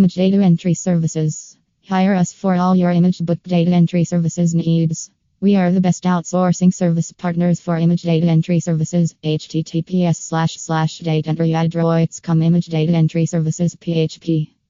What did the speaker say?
Image Data Entry Services. Hire us for all your image book data entry services needs. We are the best outsourcing service partners for image data entry services. https slash slash data entry adroits come image data entry services php.